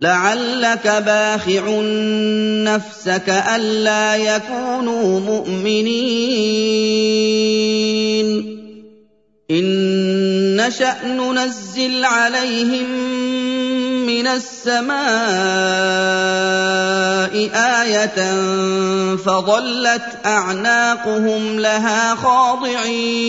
لعلك باخع نفسك ألا يكونوا مؤمنين. إن نشأ ننزل عليهم من السماء آية فظلت أعناقهم لها خاضعين.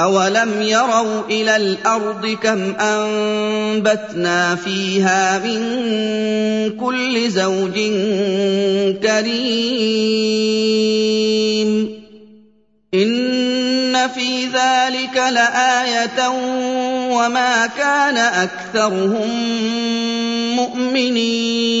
أَوَلَمْ يَرَوْا إِلَى الْأَرْضِ كَمْ أَنبَتْنَا فِيهَا مِن كُلِّ زَوْجٍ كَرِيمٍ إِنَّ فِي ذَٰلِكَ لَآيَةً وَمَا كَانَ أَكْثَرُهُم مُّؤْمِنِينَ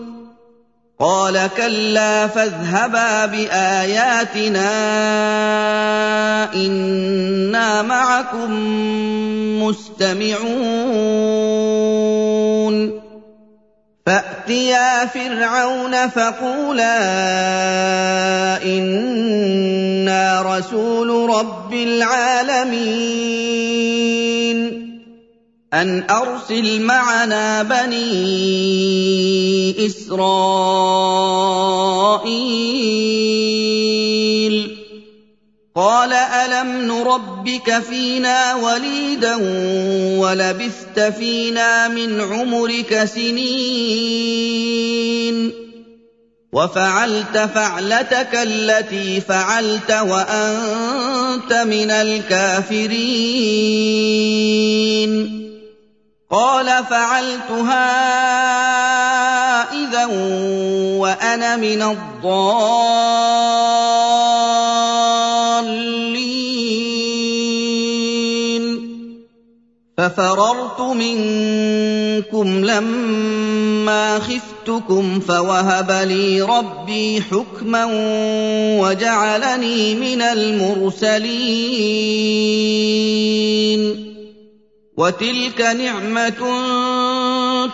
قَالَ كَلَّا فَاذْهَبَا بِآيَاتِنَا إِنَّا مَعَكُم مُّسْتَمِعُونَ. فَأْتِيَا فِرْعَوْنَ فَقُولَا إِنَّا رَسُولُ رَبِّ الْعَالَمِينَ. أَنْ أَرْسِلْ مَعَنَا بَنِي إِسْرَائِيلَ. قَالَ أَلَمْ نُرَبِّكَ فِينَا وَلِيدًا وَلَبِثْتَ فِينَا مِنْ عُمُرِكَ سِنِينَ. وَفَعَلْتَ فَعْلَتَكَ الَّتِي فَعَلْتَ وَأَنتَ مِنَ الْكَافِرِينَ. قَالَ فَعَلْتُهَا إِذًا وَأَنَا مِنَ الضَّالِّينَ. فَفَرَرْتُ مِنكُمْ لَمَّا خِفْتُكُمْ فَوَهَبَ لِي رَبِّي حُكْمًا وَجَعَلَنِي مِنَ الْمُرْسَلِينَ. وَتِلْكَ نِعْمَةٌ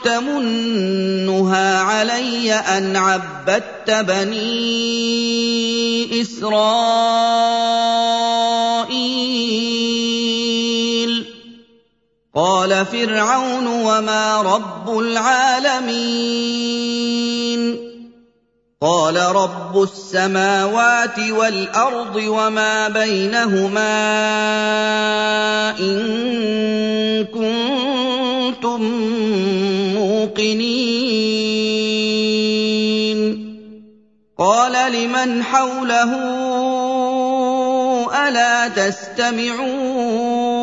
تَمُنُّهَا عَلَيَّ أَنْ عَبَّدتَّ بَنِي إِسْرَائِيلَ. قَالَ فِرْعَوْنُ وَمَا رَبُّ الْعَالَمِينَ. قَالَ رَبُّ السَّمَاوَاتِ وَالْأَرْضِ وَمَا بَيْنَهُمَا إِن كُنتُم مُّوقِنِينَ. قَالَ لِمَنْ حَوْلَهُ أَلَا تَسْتَمِعُونَ؟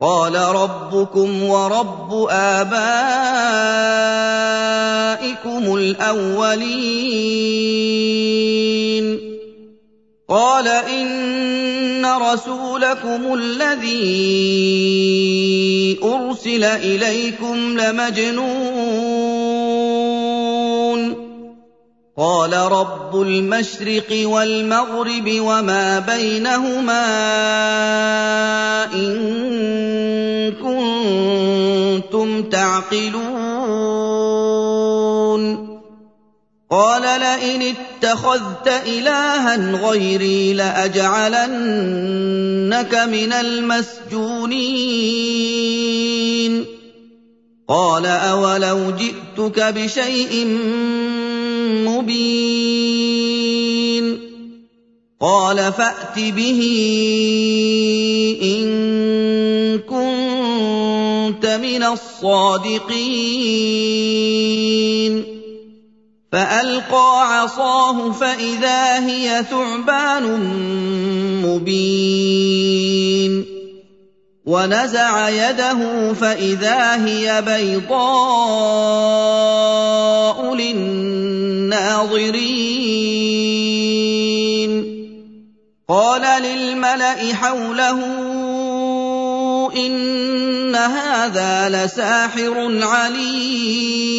قَالَ رَبُّكُمْ وَرَبُّ آبَائِكُمُ الْأَوَّلِينَ. قَالَ إِنَّ رسولكم الذي أرسل إليكم لمجنون. قال رب المشرق والمغرب وما بينهما إن كنتم تعقلون قال لئن اتخذت إلها غيري لأجعلنك من المسجونين. قال أولو جئتك بشيء مبين. قال فأت به إن كنت من الصادقين. فألقى عصاه فإذا هي ثعبان مبين. ونزع يده فإذا هي بيضاء للناظرين. قال للملأ حوله ان هذا لساحر عليم.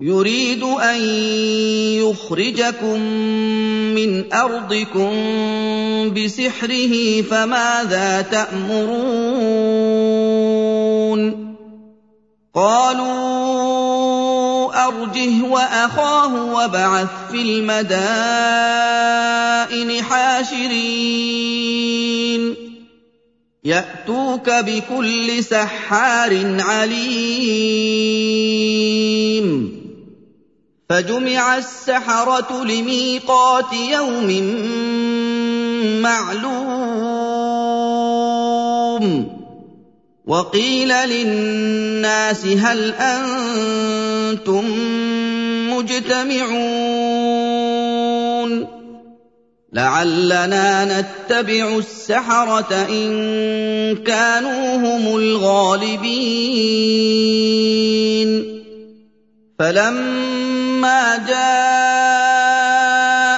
يريد ان يخرجكم من ارضكم بسحره فماذا تامرون؟ قالوا أرجه وأخاه وابعث في المدائن حاشرين. يأتوك بكل سحار عليم. فجمع السحرة لميقات يوم معلوم. وقيل للناس هل أنتم مجتمعون؟ لعلنا نتبع السحرة إن كانوا هم الغالبين. فلما جاء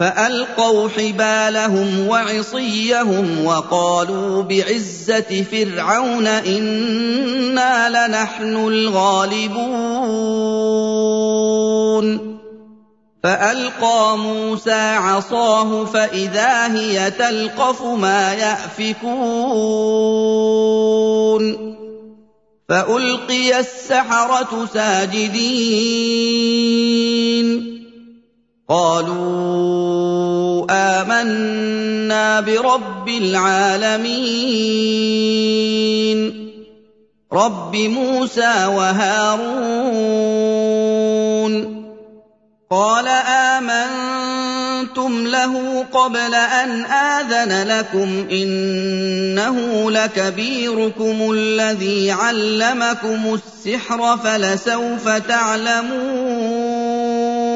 فألقوا حبالهم وعصيهم وقالوا بعزة فرعون إنا لنحن الغالبون. فألقى موسى عصاه فإذا هي تلقف ما يأفكون. فألقي السحرة ساجدين. قالوا آمنا برب العالمين. رب موسى وهارون. قال آمنتم له قبل أن آذن لكم إنه لكبيركم الذي علمكم السحر فلسوف تعلمون.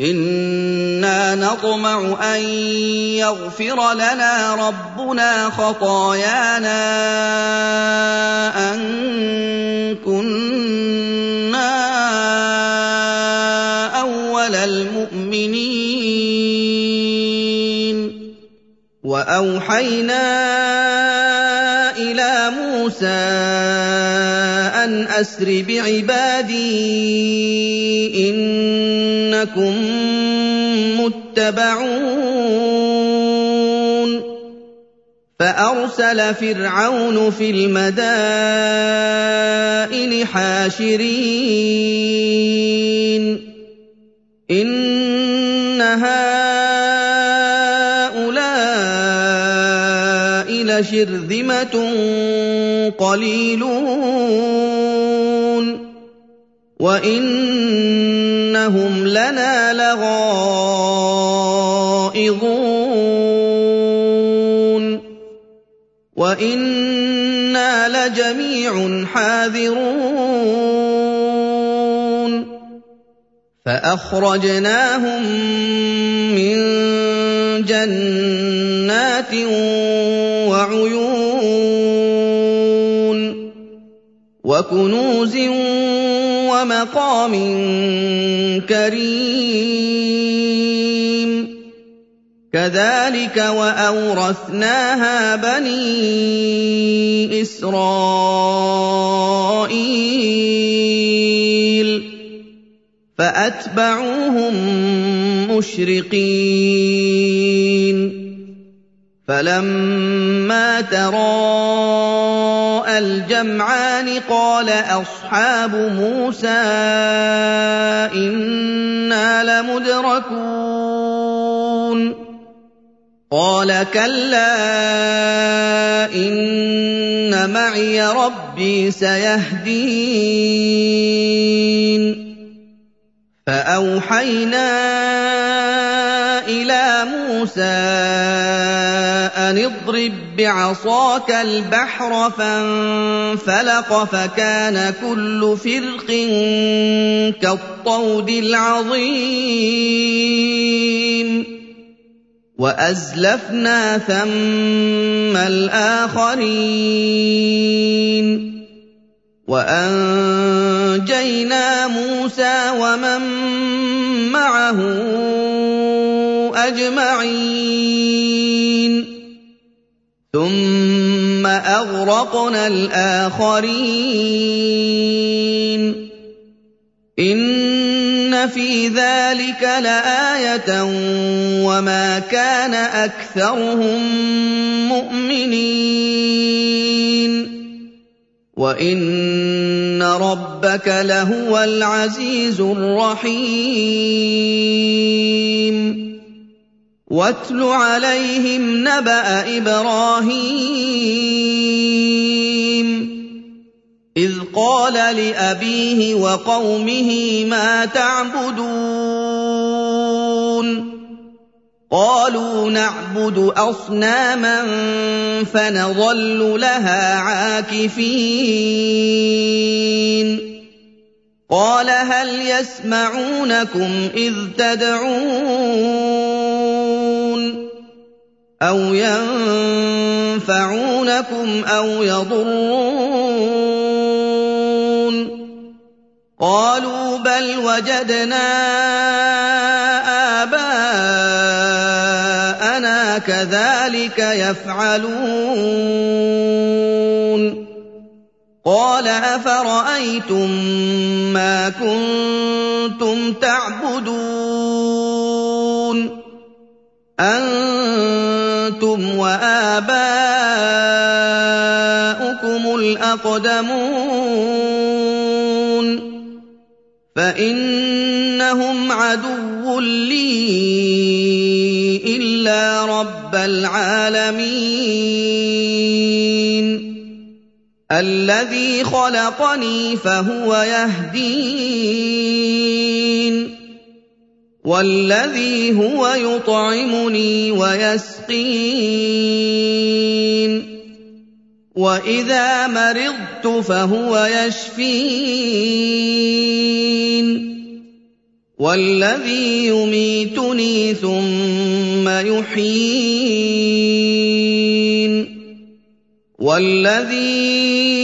أنا نطمع ان يغفر لنا ربنا خطايانا ان كنا اول المؤمنين واوحينا إلى موسى أَنْ أَسْرِ بِعِبَادِي إِنَّكُم مُّتَّبَعُونَ. فَأَرْسَلَ فِرْعَوْنُ فِي الْمَدَائِنِ حَاشِرِينَ. إِنَّ هَٰؤُلَاءِ لَشِرْذِمَةٌ قَلِيلُونَ. وَإِنَّهُمْ لَنَا لَغَائِظُونَ وَإِنَّا لَجَمِيعٌ حَاذِرُونَ فَأَخْرَجْنَاهُم مِّن جَنَّاتٍ وَعُيُونٍ وَكُنُوزٍ وَمَقَامٍ كَرِيمٍ. كَذَٰلِكَ وَأَوْرَثْنَاهَا بَنِي إِسْرَائِيلَ. فَأَتْبَعُوهُم مُّشْرِقِينَ. فَلَمَّا تَرَاءَى الْجَمْعَانِ قَالَ أَصْحَابُ مُوسَىٰ إِنَّا لَمُدْرَكُونَ. قَالَ كَلَّا إِنَّ مَعِيَ رَبِّي سَيَهْدِينِ. فَأَوْحَيْنَا مُوسَىٰ أَنِ اضْرِب بِّعَصَاكَ الْبَحْرَ فَانفَلَقَ فَكَانَ كُلُّ فِرْقٍ كَالطَّوْدِ الْعَظِيمِ. وَأَزْلَفْنَا ثَمَّ الْآخَرِينَ. وَأَنجَيْنَا مُوسَىٰ وَمَن مَّعَهُ أَجْمَعِينَ. ثُمَّ أَغْرَقْنَا الْآخَرِينَ. إِنَّ فِي ذَٰلِكَ لَآيَةً وَمَا كَانَ أَكْثَرُهُم مُّؤْمِنِينَ. وَإِنَّ رَبَّكَ لَهُوَ الْعَزِيزُ الرَّحِيمُ. وَاتْلُ عَلَيْهِمْ نَبَأَ إِبْرَاهِيمَ. إِذْ قَالَ لِأَبِيهِ وَقَوْمِهِ مَا تَعْبُدُونَ. قَالُوا نَعْبُدُ أَصْنَامًا فَنَظَلُّ لَهَا عَاكِفِينَ. قَالَ هَلْ يَسْمَعُونَكُمْ إِذْ تَدْعُونَ أَوْ يَنفَعُونَكُمْ أَوْ يَضُرُّونَ قَالُوا بَلْ وَجَدْنَا آبَاءَنَا كَذَٰلِكَ يَفْعَلُونَ قَالَ أَفَرَأَيْتُم مَّا كُنتُمْ تَعْبُدُونَ أَنتُمْ وَآبَاؤُكُمُ الْأَقْدَمُونَ فَإِنَّهُمْ عَدُوٌّ لِّي إِلَّا رَبَّ الْعَالَمِينَ الَّذِي خَلَقَنِي فَهُوَ يَهْدِينِ وَالَّذِي هُوَ يُطْعِمُنِي وَيَسْقِينِ. وَإِذَا مَرِضْتُ فَهُوَ يَشْفِينِ. وَالَّذِي يُمِيتُنِي ثُمَّ يُحْيِينِ. وَالَّذِي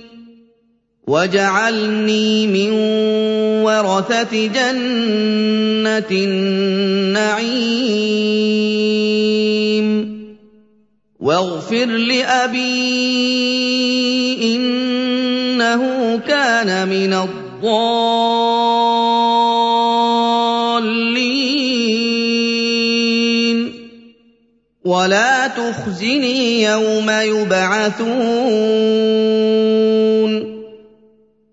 واجعلني من ورثه جنه النعيم واغفر لابي انه كان من الضالين ولا تخزني يوم يبعثون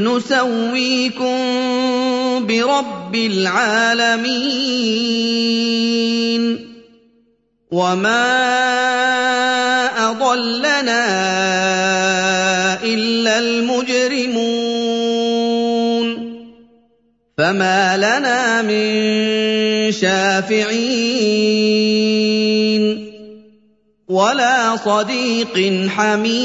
نسويكم برب العالمين. وما أضلنا إلا المجرمون. فما لنا من شافعين ولا صديق حميم.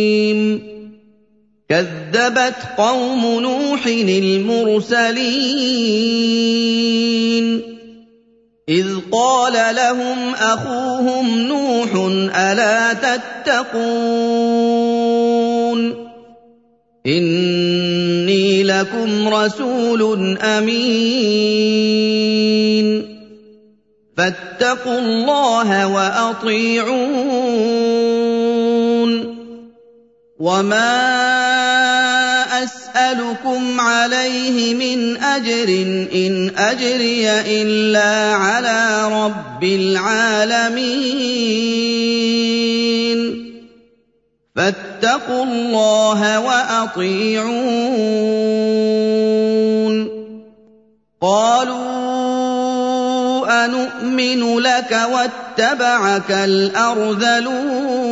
كذبت قوم نوح المرسلين. إذ قال لهم أخوهم نوح ألا تتقون؟ إني لكم رسول أمين. فاتقوا الله وأطيعون. وما اسالكم عليه من اجر ان اجري الا على رب العالمين فاتقوا الله واطيعون قالوا انومن لك واتبعك الارذلون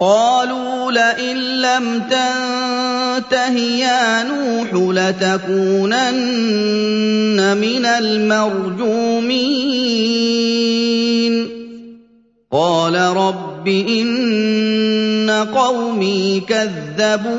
قالوا لئن لم تنته يا نوح لتكونن من المرجومين. قال رب إن قومي كذبون.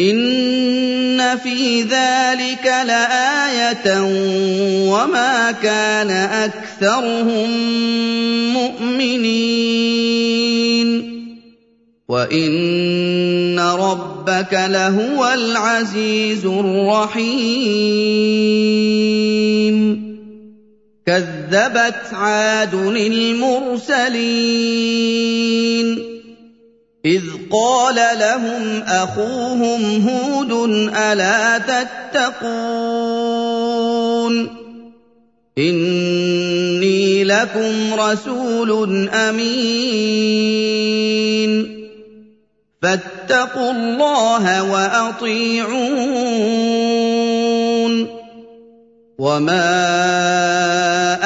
ان في ذلك لايه وما كان اكثرهم مؤمنين وان ربك لهو العزيز الرحيم كذبت عاد المرسلين إذ قال لهم أخوهم هود ألا تتقون؟ إني لكم رسول أمين. فاتقوا الله وأطيعون. وما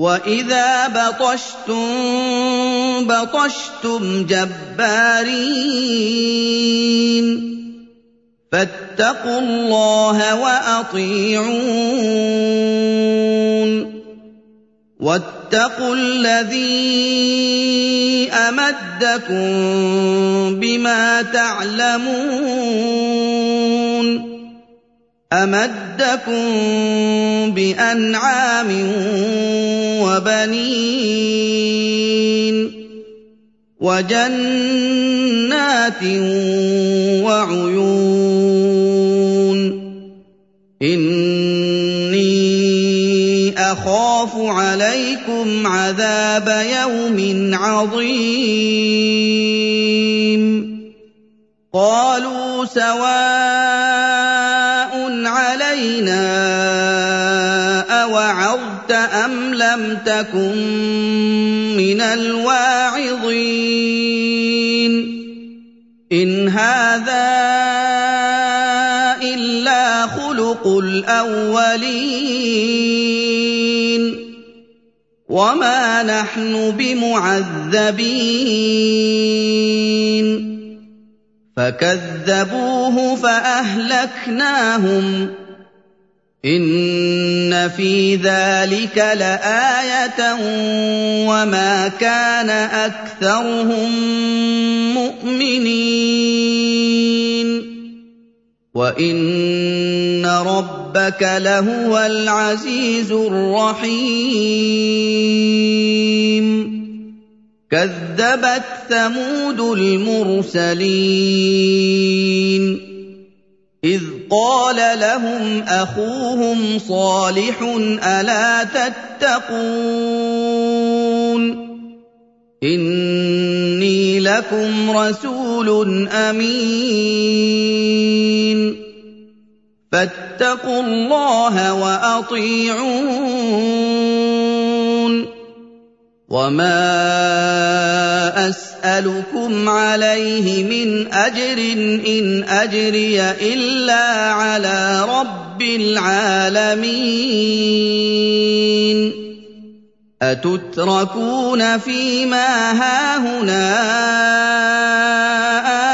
واذا بطشتم بطشتم جبارين فاتقوا الله واطيعون واتقوا الذي امدكم بما تعلمون أمدكم بأنعام وبنين وجنات وعيون أَخَافُ عَلَيْكُمْ عَذَابَ يَوْمٍ عَظِيمٍ قَالُوا سَوَاءٌ لَمْ تَكُن مِّنَ الْوَاعِظِينَ. إِنْ هَٰذَا إِلَّا خُلُقُ الْأَوَّلِينَ. وما نحن بمعذبين. فكذبوه فأهلكناهم. ان في ذلك لايه وما كان اكثرهم مؤمنين وان ربك لهو العزيز الرحيم كذبت ثمود المرسلين إذ قال لهم أخوهم صالح ألا تتقون؟ إِنِّي لَكُمْ رَسُولٌ أَمِينٌ. فَاتَّقُوا اللَّهَ وَأَطِيعُونِ. وَمَا أَسْأَلُكُمْ عَلَيْهِ مِنْ أَجْرٍ إِنْ أَجْرِيَ إِلَّا عَلَىٰ رَبِّ الْعَالَمِينَ. أَتُتْرَكُونَ فِي مَا هَاهُنَا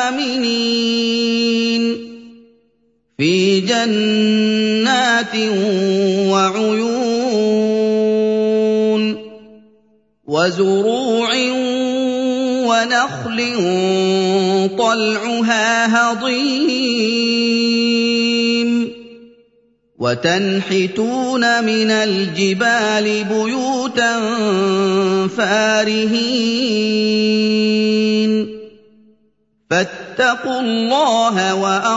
آمِنِينَ. فِي جَنَّاتٍ وَعُيُونٍ وَزُرُوعٍ وَنَخْلٍ طَلْعُهَا هَضِيمٌ. وتنحتون من الجبال بيوتا فارهين. فاتقوا الله وأطيعون.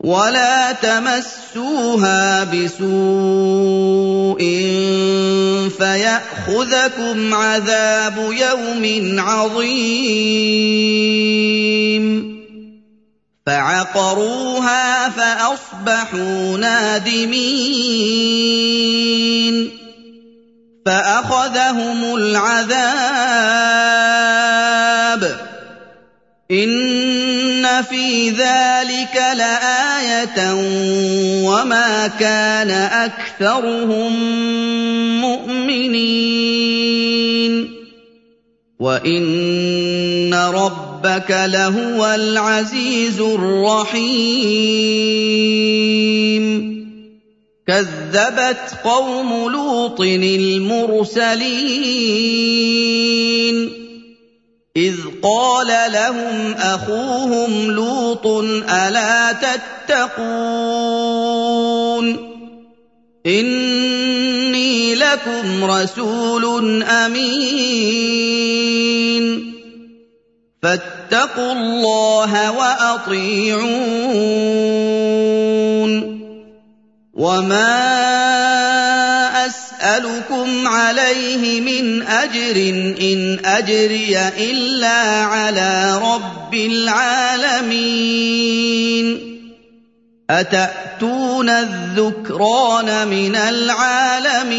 ولا تمسوها بسوء فيأخذكم عذاب يوم عظيم. فعقروها فأصبحوا نادمين. فأخذهم العذاب. إِنَّ فِي ذَٰلِكَ لَآيَةً وَمَا كَانَ أَكْثَرُهُم مُّؤْمِنِينَ. وَإِنَّ رَبَّكَ لَهُوَ الْعَزِيزُ الرَّحِيمُ. كَذَّبَتْ قَوْمُ لُوطٍ الْمُرْسَلِينَ. إِذْ قَالَ لَهُمْ أَخُوهُمْ لُوطٌ أَلَا تَتَّقُونَ؟ إِنِّي لَكُمْ رَسُولٌ أَمِينٌ. فَاتَّقُوا اللَّهَ وَأَطِيعُونِ. وَمَا أَسْأَلُكُمْ عَلَيْهِ مِنْ أَجْرٍ إِنْ أَجْرِيَ إِلَّا عَلَىٰ رَبِّ الْعَالَمِينَ. أَتَأْتُونَ الذُّكْرَانَ مِنَ الْعَالَمِينَ؟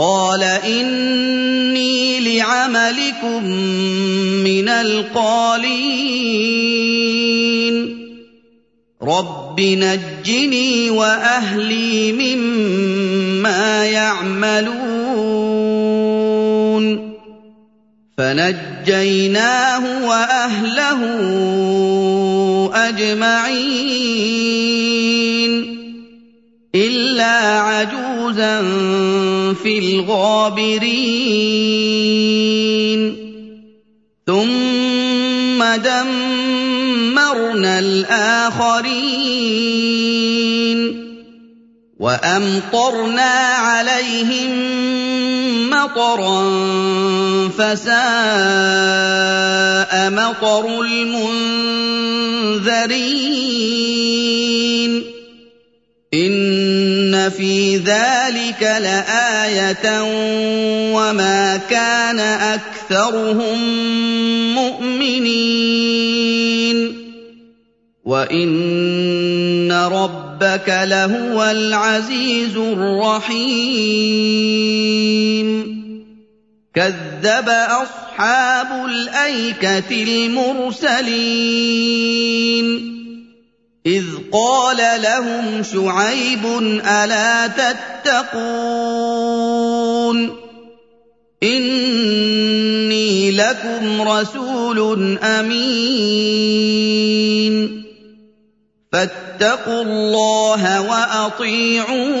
قال إني لعملكم من القالين. رب نجني وأهلي مما يعملون. فنجيناه وأهله أجمعين. الا عجوزا في الغابرين. ثم دمرنا الاخرين. وامطرنا عليهم مطرا فساء مطر المنذرين. إِنَّ فِي ذَٰلِكَ لَآيَةً وَمَا كَانَ أَكْثَرُهُم مُّؤْمِنِينَ وَإِنَّ رَبَّكَ لَهُوَ الْعَزِيزُ الرَّحِيمُ كَذَّبَ أَصْحَابُ الْأَيْكَةِ الْمُرْسَلِينَ إِذْ قَالَ لَهُمْ شُعَيْبٌ أَلَا تَتَّقُونَ إِنِّي لَكُمْ رَسُولٌ أَمِينٌ فَاتَّقُوا اللَّهَ وَأَطِيعُونِ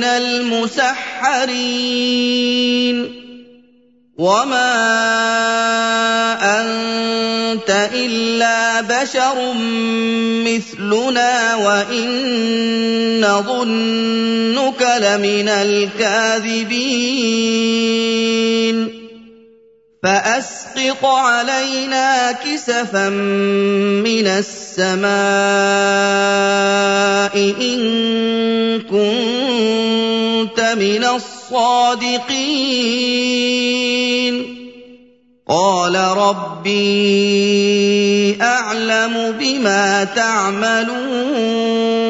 مِنَ الْمُسَحَّرِينَ. وَمَا أَنتَ إِلَّا بَشَرٌ مِّثْلُنَا وَإِن نَّظُنُّكَ لَمِنَ الْكَاذِبِينَ. فأسقط علينا كسفا من السماء إن كنت من الصادقين. قال ربي أعلم بما تعملون.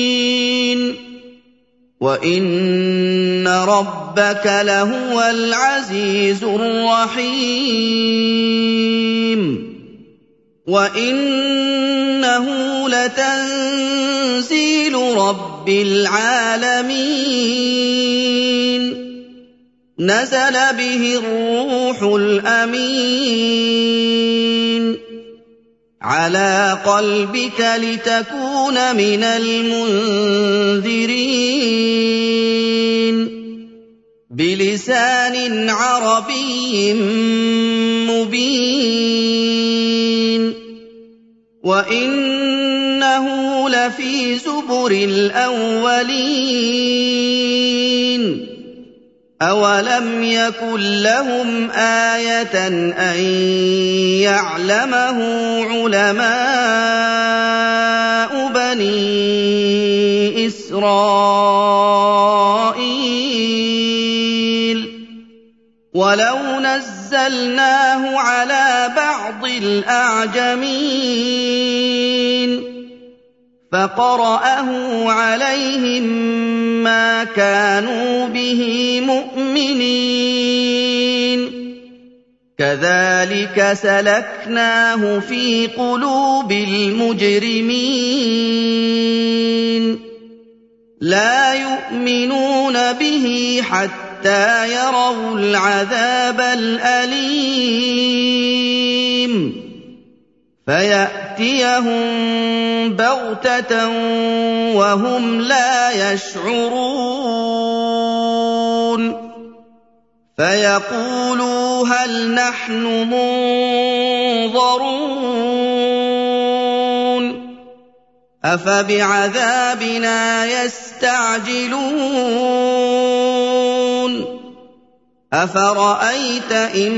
وان ربك لهو العزيز الرحيم وانه لتنزيل رب العالمين نزل به الروح الامين على قلبك لتكون من المنذرين. بلسان عربي مبين. وإنه لفي زبر الأولين. أَوَلَمْ يَكُن لَّهُمْ آيَةً أَن يَعْلَمَهُ عُلَمَاءُ بَنِي إِسْرَائِيلَ وَلَوْ نَزَّلْنَاهُ عَلَىٰ بَعْضِ الْأَعْجَمِينَ فَقَرَأَهُ عَلَيْهِم مَّا كَانُوا بِهِ مُؤْمِنِينَ. كَذَٰلِكَ سَلَكْنَاهُ فِي قُلُوبِ الْمُجْرِمِينَ. لَا يُؤْمِنُونَ بِهِ حَتَّىٰ يَرَوُا الْعَذَابَ الْأَلِيمَ. فَيَأْتِيَهُم بَغْتَةً وَهُمْ لَا يَشْعُرُونَ فَيَقُولُوا هَلْ نَحْنُ مُنظَرُونَ أَفَبِعَذَابِنَا يَسْتَعْجِلُونَ أَفَرَأَيْتَ إِن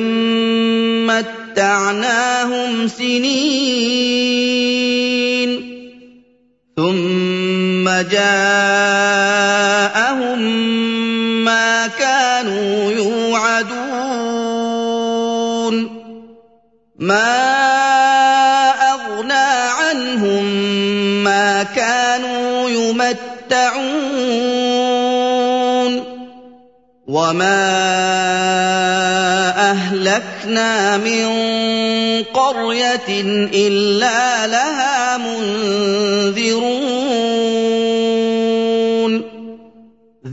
مَّتَّعْنَاهُمْ سِنِينَ. ثُمَّ جَاءَهُم مَّا كَانُوا يُوعَدُونَ. مَا أَغْنَىٰ عَنْهُم مَّا كَانُوا يُمَتَّعُونَ. وَمَا أَهْلَكْنَا مِن قَرْيَةٍ إِلَّا لَهَا مُنذِرُونَ.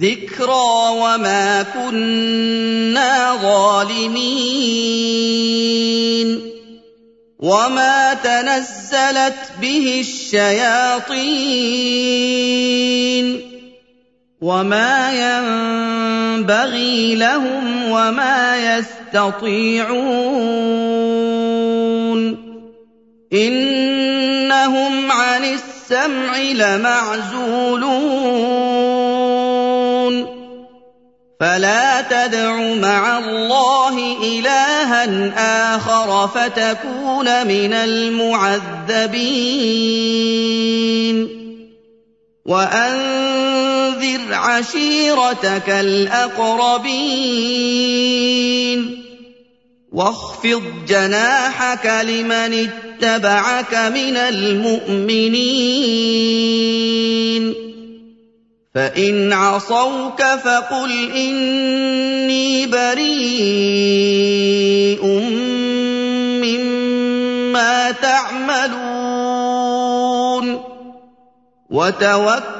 ذِكْرَىٰ وَمَا كُنَّا ظَالِمِينَ. وَمَا تَنَزَّلَتْ بِهِ الشَّيَاطِينُ. وَمَا يَنبَغِي لَهُمْ وَمَا يَسْتَطِيعُونَ إِنَّهُمْ عَنِ السَّمْعِ لَمَعْزُولُونَ فَلَا تَدْعُ مَعَ اللَّهِ إِلَٰهًا آخَرَ فَتَكُونَ مِنَ الْمُعَذَّبِينَ وَأَنذِرْ عَشِيرَتَكَ الْأَقْرَبِينَ. وَاخْفِضْ جَنَاحَكَ لِمَنِ اتَّبَعَكَ مِنَ الْمُؤْمِنِينَ. فَإِنْ عَصَوْكَ فَقُلْ إِنِّي بَرِيءٌ مِّمَّا تَعْمَلُونَ. وَتَوَكَّلْ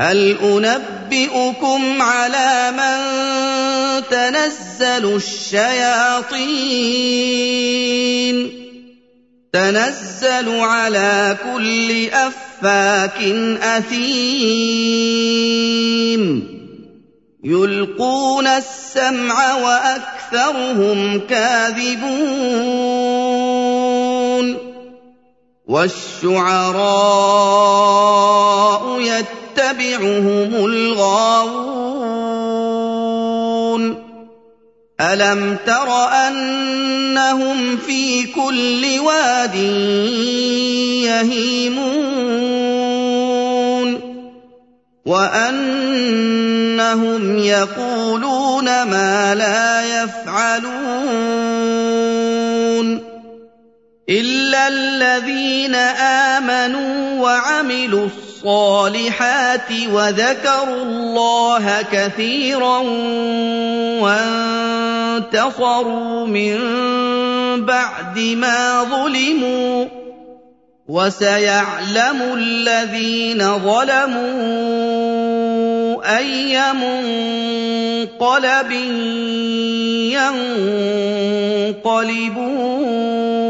هَلْ أُنَبِّئُكُمْ عَلَىٰ مَن تَنَزَّلُ الشَّيَاطِينُ؟ تَنَزَّلُ عَلَىٰ كُلِّ أَفَّاكٍ أَثِيمٍ. يُلْقُونَ السَّمْعَ وَأَكْثَرُهُمْ كَاذِبُونَ. وَالشُّعَرَاءُ يَتَّبِعُهُمُ الْغَاوُونَ أَلَمْ تَرَ أَنَّهُمْ فِي كُلِّ وَادٍ يَهِيمُونَ وَأَنَّهُمْ يَقُولُونَ مَا لَا يَفْعَلُونَ إِلَّا الَّذِينَ آمَنُوا وَعَمِلُوا الصَّالِحَاتِ وَذَكَرُوا اللَّهَ كَثِيرًا وَانتَصَرُوا مِن بَعْدِ مَا ظُلِمُوا ۗ وَسَيَعْلَمُ الَّذِينَ ظَلَمُوا أَيَّ مُنقَلَبٍ يَنقَلِبُونَ